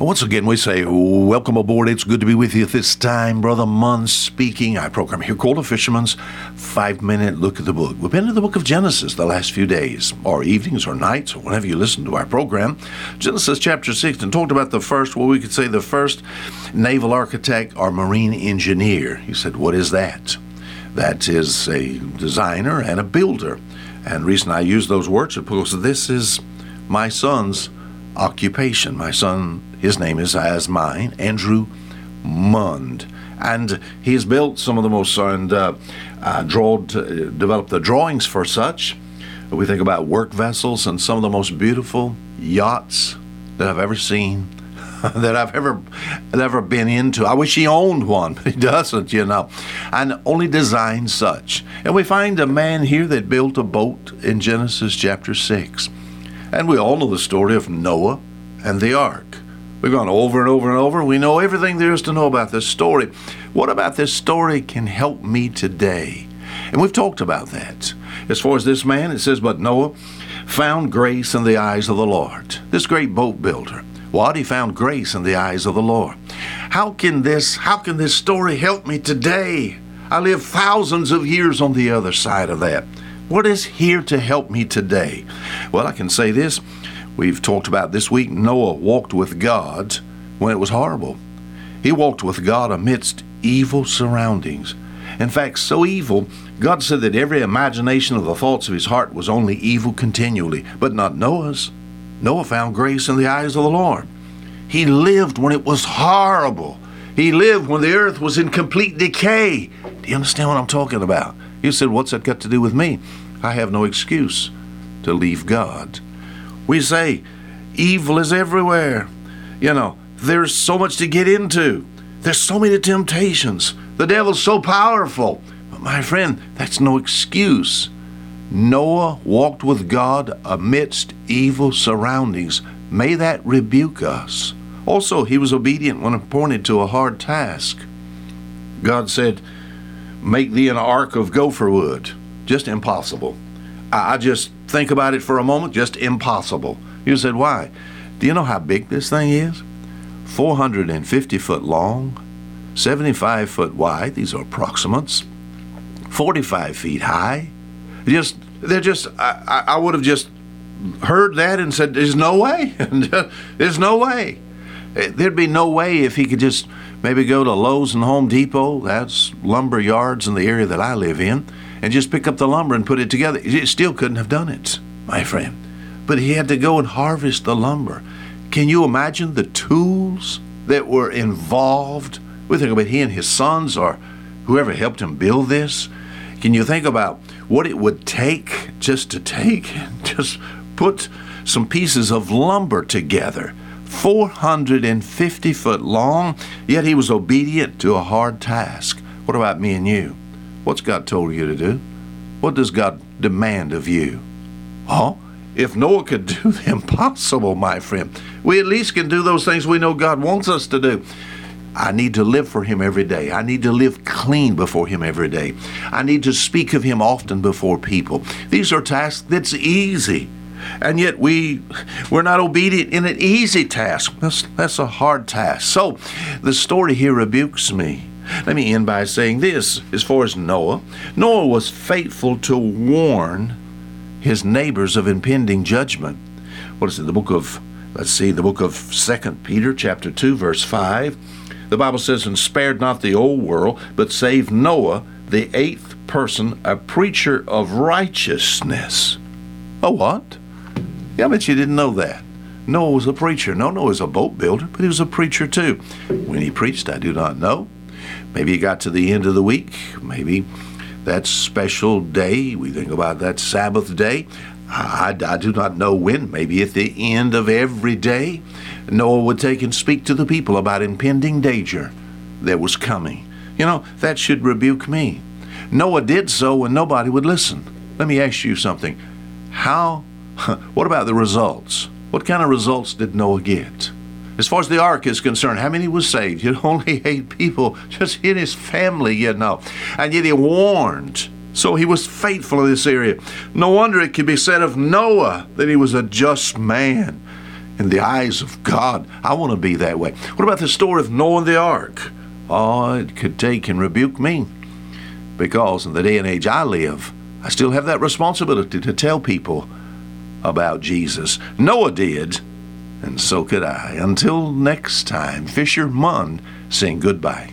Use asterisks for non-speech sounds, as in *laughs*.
Once again, we say, Welcome aboard. It's good to be with you this time. Brother Munn speaking. I program here called A Fisherman's Five Minute Look at the Book. We've been in the book of Genesis the last few days, or evenings, or nights, or whenever you listen to our program. Genesis chapter 6, and talked about the first, well, we could say the first naval architect or marine engineer. He said, What is that? That is a designer and a builder. And reason I use those words is because this is my son's occupation. My son, his name is as mine, Andrew Mund. And he's built some of the most, and uh, uh, drawed, uh, developed the drawings for such. We think about work vessels and some of the most beautiful yachts that I've ever seen, *laughs* that I've ever ever been into. I wish he owned one, but *laughs* he doesn't, you know. And only designed such. And we find a man here that built a boat in Genesis chapter 6. And we all know the story of Noah and the ark. We've gone over and over and over. We know everything there is to know about this story. What about this story can help me today? And we've talked about that. As far as this man, it says, But Noah found grace in the eyes of the Lord. This great boat builder. What? He found grace in the eyes of the Lord. How can this, how can this story help me today? I live thousands of years on the other side of that. What is here to help me today? Well, I can say this. We've talked about this week Noah walked with God when it was horrible. He walked with God amidst evil surroundings. In fact, so evil, God said that every imagination of the thoughts of his heart was only evil continually, but not Noah's. Noah found grace in the eyes of the Lord. He lived when it was horrible. He lived when the earth was in complete decay. Do you understand what I'm talking about? You said, What's that got to do with me? I have no excuse to leave God. We say, Evil is everywhere. You know, there's so much to get into, there's so many temptations. The devil's so powerful. But my friend, that's no excuse. Noah walked with God amidst evil surroundings. May that rebuke us. Also, he was obedient when appointed to a hard task. God said, Make thee an ark of gopher wood. Just impossible. I just think about it for a moment, just impossible. You said, Why? Do you know how big this thing is? 450 foot long, 75 foot wide. These are approximates. 45 feet high. Just, they're just, I, I would have just heard that and said, There's no way. *laughs* There's no way. There'd be no way if he could just maybe go to Lowe's and Home Depot, that's lumber yards in the area that I live in, and just pick up the lumber and put it together. He still couldn't have done it, my friend. But he had to go and harvest the lumber. Can you imagine the tools that were involved? We think about he and his sons or whoever helped him build this. Can you think about what it would take just to take and *laughs* just put some pieces of lumber together? 450 foot long, yet he was obedient to a hard task. What about me and you? What's God told you to do? What does God demand of you? Huh? if Noah could do the impossible, my friend, we at least can do those things we know God wants us to do. I need to live for Him every day. I need to live clean before Him every day. I need to speak of Him often before people. These are tasks that's easy and yet we we're not obedient in an easy task. That's that's a hard task. So the story here rebukes me. Let me end by saying this as far as Noah. Noah was faithful to warn his neighbors of impending judgment. What is it? The book of let's see, the book of Second Peter, chapter 2, verse 5. The Bible says, And spared not the old world, but saved Noah, the eighth person, a preacher of righteousness. A what? Yeah, I bet you didn't know that. Noah was a preacher. No, Noah was a boat builder, but he was a preacher too. When he preached, I do not know. Maybe he got to the end of the week. Maybe that special day, we think about that Sabbath day. I, I, do not know when. Maybe at the end of every day, Noah would take and speak to the people about impending danger that was coming. You know, that should rebuke me. Noah did so when nobody would listen. Let me ask you something. How *laughs* what about the results? What kind of results did Noah get? As far as the ark is concerned, how many was saved? *laughs* You only eight people, just in his family, you know. And yet he warned. So he was faithful in this area. No wonder it can be said of Noah that he was a just man in the eyes of God. I want to be that way. What about the story of Noah and the ark? Oh, it could take and rebuke me because in the day and age I live, I still have that responsibility to tell people about Jesus. Noah did, and so could I. Until next time, Fisher Munn saying goodbye.